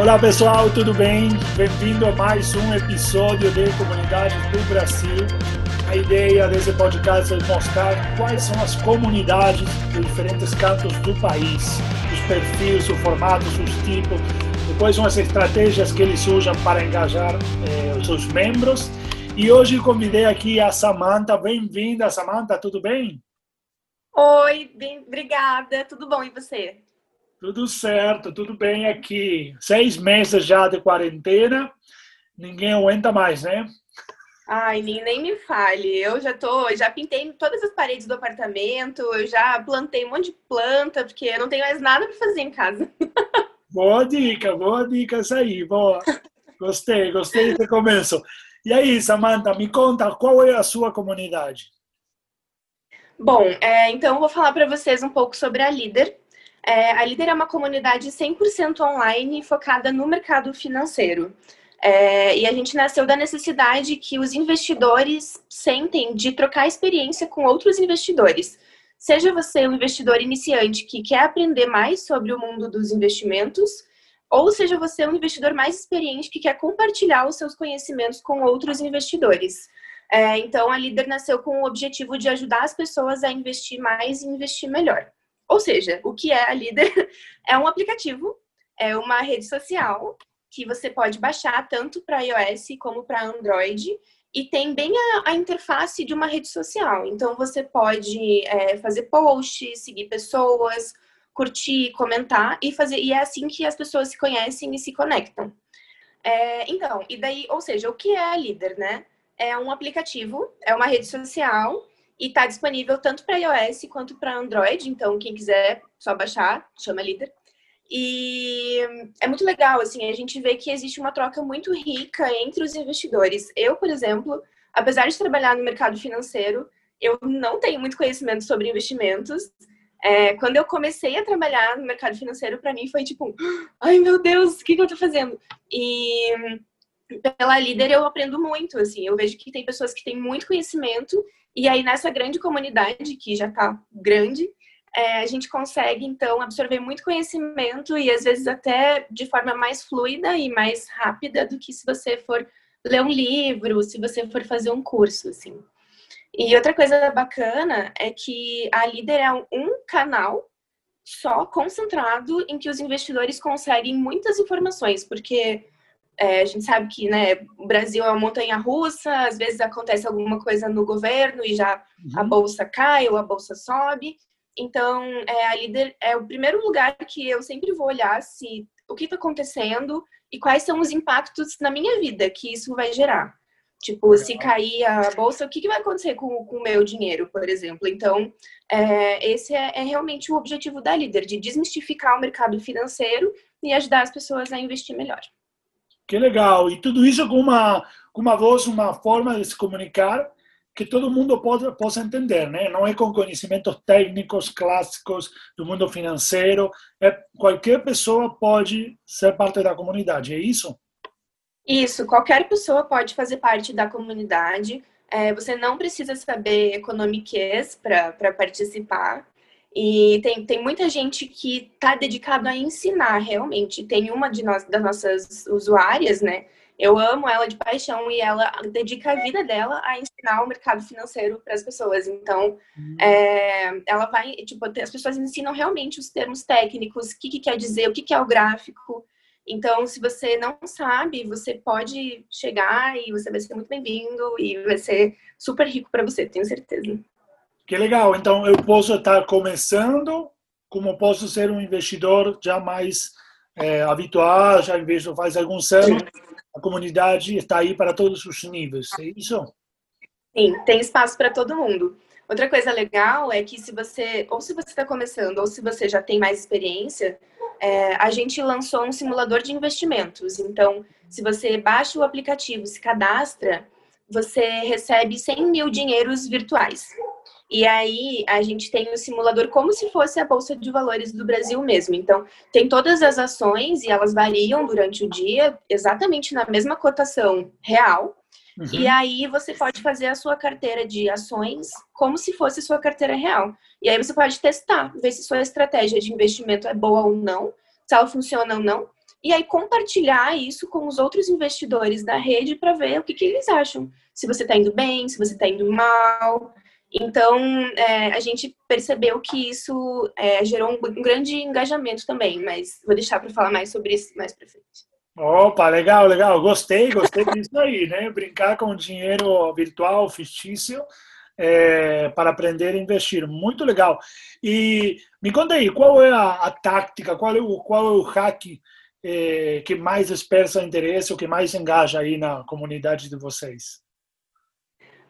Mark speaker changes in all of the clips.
Speaker 1: Olá pessoal, tudo bem? Bem-vindo a mais um episódio de Comunidades do Brasil. A ideia desse podcast é mostrar quais são as comunidades de diferentes cantos do país, os perfis, os formatos, os tipos, quais são as estratégias que eles usam para engajar eh, os seus membros. E hoje convidei aqui a Samanta. Bem-vinda, Samanta, tudo bem?
Speaker 2: Oi, bem, obrigada. Tudo bom e você?
Speaker 1: Tudo certo, tudo bem aqui. Seis meses já de quarentena, ninguém aguenta mais, né?
Speaker 2: Ai, nem, nem me fale. Eu já tô, já pintei todas as paredes do apartamento, eu já plantei um monte de planta, porque eu não tenho mais nada para fazer em casa.
Speaker 1: Boa dica, boa dica isso aí, boa. Gostei, gostei desse começo. E aí, Samantha, me conta qual é a sua comunidade?
Speaker 2: Bom, é, então eu vou falar para vocês um pouco sobre a Líder. É, a Líder é uma comunidade 100% online focada no mercado financeiro. É, e a gente nasceu da necessidade que os investidores sentem de trocar experiência com outros investidores. Seja você um investidor iniciante que quer aprender mais sobre o mundo dos investimentos, ou seja você um investidor mais experiente que quer compartilhar os seus conhecimentos com outros investidores. É, então, a Líder nasceu com o objetivo de ajudar as pessoas a investir mais e investir melhor. Ou seja, o que é a Líder? É um aplicativo, é uma rede social que você pode baixar tanto para iOS como para Android e tem bem a, a, interface de uma rede social. Então você pode é, fazer posts, seguir pessoas, curtir, comentar e fazer. E é assim que as pessoas se conhecem e se conectam. É, então, e daí, ou seja, o que é a Líder, né? É um aplicativo, é uma rede social e está disponível tanto para iOS quanto para Android. Então, quem quiser, só baixar, chama Líder. E é muito legal, assim, a gente vê que existe uma troca muito rica entre os investidores. Eu, por exemplo, apesar de trabalhar no mercado financeiro, eu não tenho muito conhecimento sobre investimentos. É, quando eu comecei a trabalhar no mercado financeiro, para mim foi tipo, ai meu Deus, o que, que eu tô fazendo? E pela líder eu aprendo muito, assim, eu vejo que tem pessoas que têm muito conhecimento e aí nessa grande comunidade que já está grande, é, a gente consegue então absorver muito conhecimento e às vezes até de forma mais fluida e mais rápida do que se você for ler um livro, se você for fazer um curso, assim. E outra coisa bacana é que a líder é um canal só concentrado em que os investidores conseguem muitas informações, porque é, a gente sabe que né, o Brasil é uma montanha russa, às vezes acontece alguma coisa no governo e já uhum. a bolsa cai ou a bolsa sobe. Então, é, a líder é o primeiro lugar que eu sempre vou olhar se o que está acontecendo e quais são os impactos na minha vida que isso vai gerar. Tipo, se cair a bolsa, o que, que vai acontecer com, com o meu dinheiro, por exemplo? Então, é, esse é, é realmente o objetivo da líder, de desmistificar o mercado financeiro e ajudar as pessoas a investir melhor.
Speaker 1: Que legal! E tudo isso com uma, com uma voz, uma forma de se comunicar que todo mundo pode, possa entender, né? Não é com conhecimentos técnicos clássicos do mundo financeiro. É, qualquer pessoa pode ser parte da comunidade, é isso?
Speaker 2: Isso, qualquer pessoa pode fazer parte da comunidade. É, você não precisa saber economiquez para participar. E tem, tem muita gente que está dedicado a ensinar realmente. Tem uma de nós, das nossas usuárias, né? Eu amo ela de paixão e ela dedica a vida dela a ensinar o mercado financeiro para as pessoas. Então, uhum. é, ela vai, tipo, as pessoas ensinam realmente os termos técnicos, o que, que quer dizer, o que, que é o gráfico. Então, se você não sabe, você pode chegar e você vai ser muito bem-vindo e vai ser super rico para você, tenho certeza.
Speaker 1: Que legal. Então, eu posso estar começando, como posso ser um investidor já mais é, habitual, já investo faz alguns anos. A comunidade está aí para todos os níveis, é isso?
Speaker 2: Sim, tem espaço para todo mundo. Outra coisa legal é que se você, ou se você está começando, ou se você já tem mais experiência, é, a gente lançou um simulador de investimentos. Então, se você baixa o aplicativo, se cadastra, você recebe 100 mil dinheiros virtuais. E aí a gente tem o simulador como se fosse a bolsa de valores do Brasil mesmo. Então, tem todas as ações e elas variam durante o dia, exatamente na mesma cotação real. Uhum. E aí você pode fazer a sua carteira de ações como se fosse sua carteira real. E aí você pode testar, ver se sua estratégia de investimento é boa ou não, se ela funciona ou não. e aí compartilhar isso com os outros investidores da rede para ver o que, que, eles acham. Se você está indo bem, se você está indo mal. Então, é, a gente percebeu que isso é, gerou um, grande engajamento também, mas vou deixar para falar mais sobre isso mais para frente.
Speaker 1: Opa, legal, legal. Gostei, gostei disso aí, né? Brincar com dinheiro virtual, fictício, é, para aprender a investir. Muito legal. E me conta aí, qual é a, a tática, qual é o, qual é o hack é, que mais desperta interesse, o que mais engaja aí na comunidade de vocês?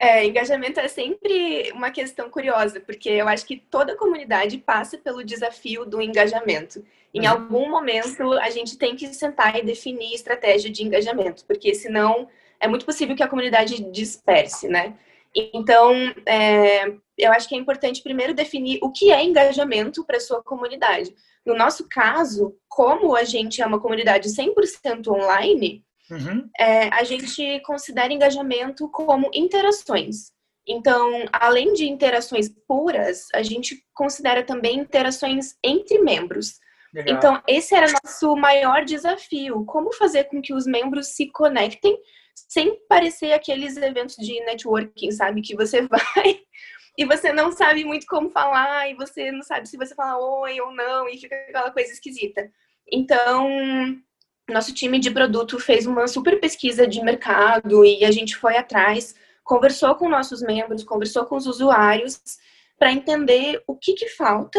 Speaker 2: É, engajamento é sempre uma questão curiosa, porque eu acho que toda comunidade passa pelo desafio do engajamento. Em uhum. algum momento, a gente tem que sentar e definir estratégia de engajamento, porque senão é muito possível que a comunidade disperse, né? Então, é, eu acho que é importante primeiro definir o que é engajamento para a sua comunidade. No nosso caso, como a gente é uma comunidade 100% online, uhum. é, a gente considera engajamento como interações. Então, além de interações puras, a gente considera também interações entre membros. Legal. Então, esse era nosso maior desafio: como fazer com que os membros se conectem sem parecer aqueles eventos de networking, sabe? Que você vai e você não sabe muito como falar, e você não sabe se você fala oi ou não, e fica aquela coisa esquisita. Então, nosso time de produto fez uma super pesquisa de mercado e a gente foi atrás, conversou com nossos membros, conversou com os usuários para entender o que, que falta,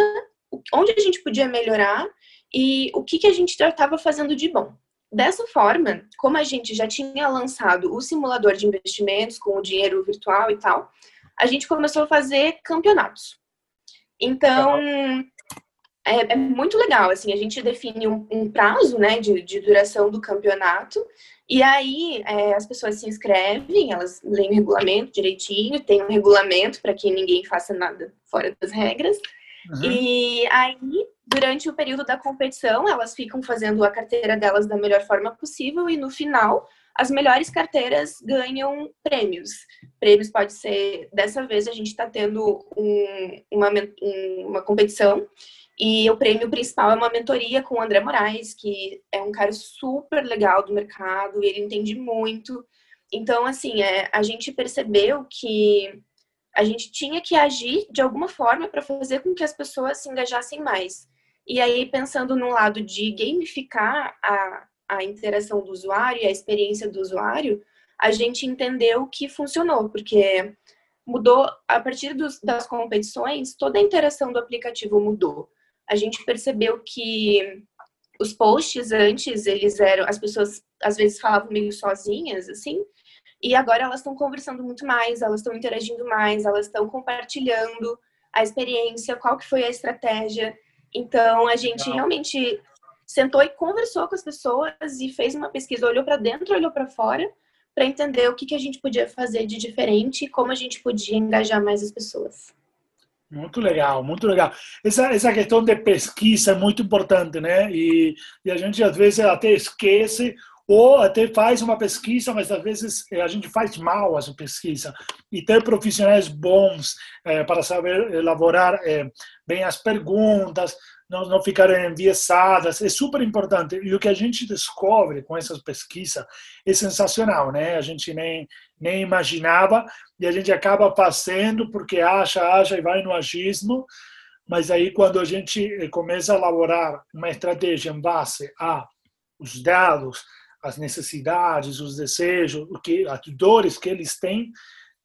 Speaker 2: onde a gente podia melhorar e o que, que a gente estava fazendo de bom. Dessa forma, como a gente já tinha lançado o simulador de investimentos com o dinheiro virtual e tal, a gente começou a fazer campeonatos. Então, é, é, muito legal, assim, a gente define um, um prazo, né, de, de, duração do campeonato, e aí é, as pessoas se inscrevem, elas leem o regulamento direitinho, tem um regulamento para que ninguém faça nada fora das regras, uhum. e aí, durante o período da competição, elas ficam fazendo a carteira delas da melhor forma possível, e no final, as melhores carteiras ganham prêmios. Prêmios pode ser, dessa vez a gente está tendo um, uma, um, uma competição e o prêmio principal é uma mentoria com o André Moraes, que é um cara super legal do mercado, ele entende muito. Então, assim, é, a gente percebeu que a gente tinha que agir de alguma forma para fazer com que as pessoas se engajassem mais. E aí, pensando no lado de gamificar a, a interação do usuário e a experiência do usuário, a gente entendeu que funcionou, porque mudou, a partir dos, das competições, toda a interação do aplicativo mudou a gente percebeu que os posts antes, eles eram, as pessoas às vezes falavam meio sozinhas, assim, e agora elas estão conversando muito mais, elas estão interagindo mais, elas estão compartilhando a experiência, qual que foi a estratégia. Então, a gente Legal. realmente sentou e conversou com as pessoas e fez uma pesquisa, olhou para dentro, olhou para fora, para entender o que, que a gente podia fazer de diferente e como a gente podia engajar mais as pessoas.
Speaker 1: Muito legal, muito legal. Essa, essa questão de pesquisa é muito importante, né? E, e a gente às vezes até esquece ou até faz uma pesquisa, mas às vezes eh, a gente faz mal essa pesquisa. E ter profissionais bons é, para saber elaborar é, bem as perguntas, não, não ficarem enviesadas, é super importante. E o que a gente descobre com essas pesquisas é sensacional, né? A gente nem, nem imaginava e a gente acaba fazendo porque acha, acha e vai no agismo. Mas aí, quando a gente eh, começa a elaborar uma estratégia em base a os dados, as necessidades, os desejos, o que, as dores que eles têm,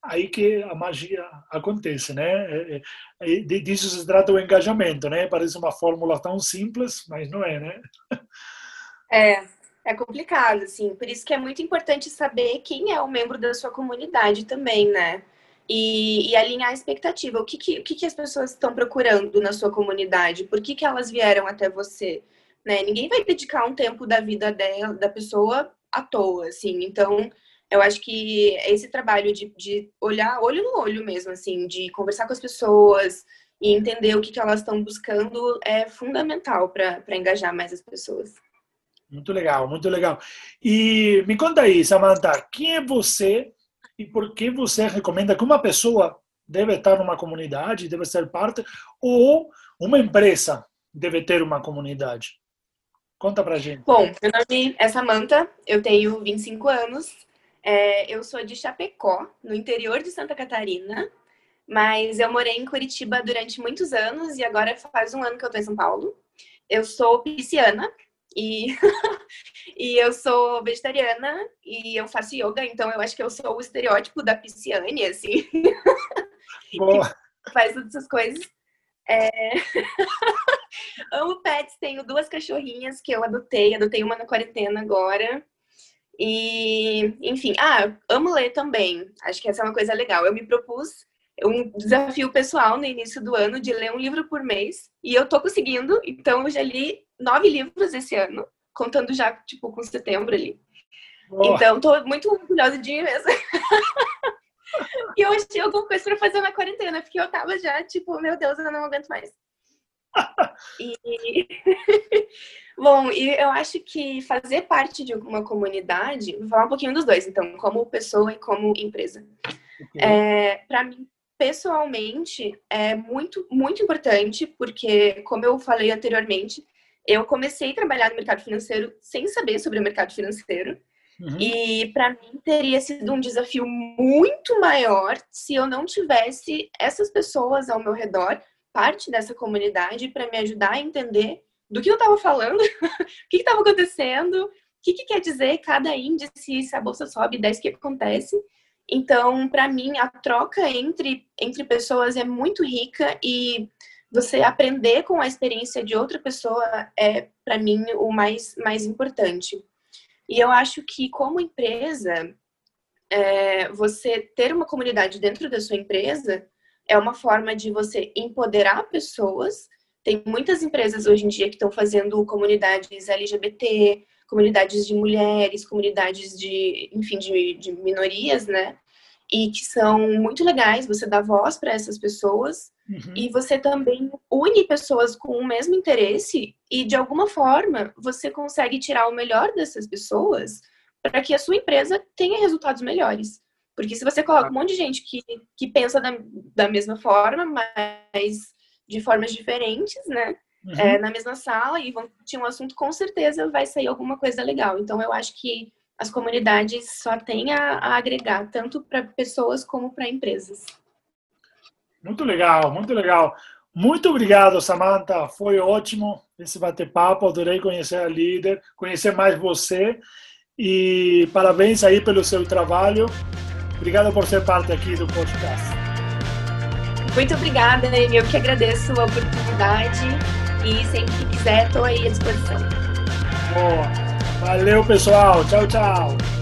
Speaker 1: aí que a magia acontece, né? É, é, disso se trata o engajamento, né? Parece uma fórmula tão simples, mas não é, né?
Speaker 2: É, é complicado, assim. Por isso que é muito importante saber quem é o membro da sua comunidade também, né? E, e alinhar a expectativa. O que, que, o que, que as pessoas estão procurando na sua comunidade? Por que, que elas vieram até você? Né? Ninguém vai dedicar um tempo da vida dela, da pessoa à toa, assim. Então, eu acho que esse trabalho de, de olhar olho no olho mesmo, assim, de conversar com as pessoas e entender o que, que elas estão buscando é fundamental para engajar mais as pessoas.
Speaker 1: Muito legal, muito legal. E me conta aí, Samantha, quem é você e por que você recomenda que uma pessoa deve estar numa comunidade, deve ser parte, ou uma empresa deve ter uma comunidade? Conta pra gente.
Speaker 2: Bom, meu nome é Samantha, eu tenho 25 anos, é, eu sou de Chapecó, no interior de Santa Catarina, mas eu morei em Curitiba durante muitos anos e agora faz um ano que eu tô em São Paulo. Eu sou pisciana e, e eu sou vegetariana e eu faço yoga, então eu acho que eu sou o estereótipo da pisciane, assim.
Speaker 1: Boa.
Speaker 2: faz todas essas coisas. É... Amo pets, tenho duas cachorrinhas que eu adotei, adotei uma na quarentena agora. E, enfim, ah, amo ler também. Acho que essa é uma coisa legal. Eu me propus um desafio pessoal no início do ano de ler um livro por mês e eu tô conseguindo. Então, eu já li nove livros esse ano, contando já, tipo, com setembro ali. Boa. Então, tô muito orgulhosa de mim mesmo. e eu achei alguma coisa pra fazer na quarentena, porque eu tava já, tipo, meu Deus, eu não aguento mais. e... Bom, e eu acho que fazer parte de uma comunidade, vou falar um pouquinho dos dois, então, como pessoa e como empresa. Okay. É, para mim, pessoalmente, é muito, muito importante, porque, como eu falei anteriormente, eu comecei a trabalhar no mercado financeiro sem saber sobre o mercado financeiro. Uhum. E para mim teria sido um desafio muito maior se eu não tivesse essas pessoas ao meu redor, parte dessa comunidade, para me ajudar a entender do que eu estava falando, o que estava acontecendo, o que, que, quer dizer cada índice, se a bolsa sobe, 10, o que acontece. Então, para mim, a troca entre, entre pessoas é muito rica e você aprender com a experiência de outra pessoa é, para mim, o mais, mais importante. E eu acho que, como empresa, é, você ter uma comunidade dentro da sua empresa é uma forma de você empoderar pessoas. Tem muitas empresas hoje em dia que estão fazendo comunidades LGBT, comunidades de mulheres, comunidades de, enfim, de, de minorias, né? E que são muito legais, você dá voz para essas pessoas uhum. e você também une pessoas com o mesmo interesse e, de alguma forma, você consegue tirar o melhor dessas pessoas para que a sua empresa tenha resultados melhores. Porque se você coloca um monte de gente que, que pensa da, da mesma forma, mas de formas diferentes, né? uhum. é, na mesma sala e vão discutir um assunto, com certeza vai sair alguma coisa legal. Então, eu acho que as comunidades só têm a, a agregar, tanto para pessoas como para empresas.
Speaker 1: Muito legal, muito legal. Muito obrigado, Samantha. Foi ótimo esse bate-papo. Adorei conhecer a líder, conhecer mais você. E parabéns aí pelo seu trabalho. Obrigado por ser parte aqui do podcast.
Speaker 2: Muito obrigada, eu que agradeço a oportunidade e sempre que quiser, estou aí à disposição.
Speaker 1: Boa. Valeu, pessoal. Tchau, tchau.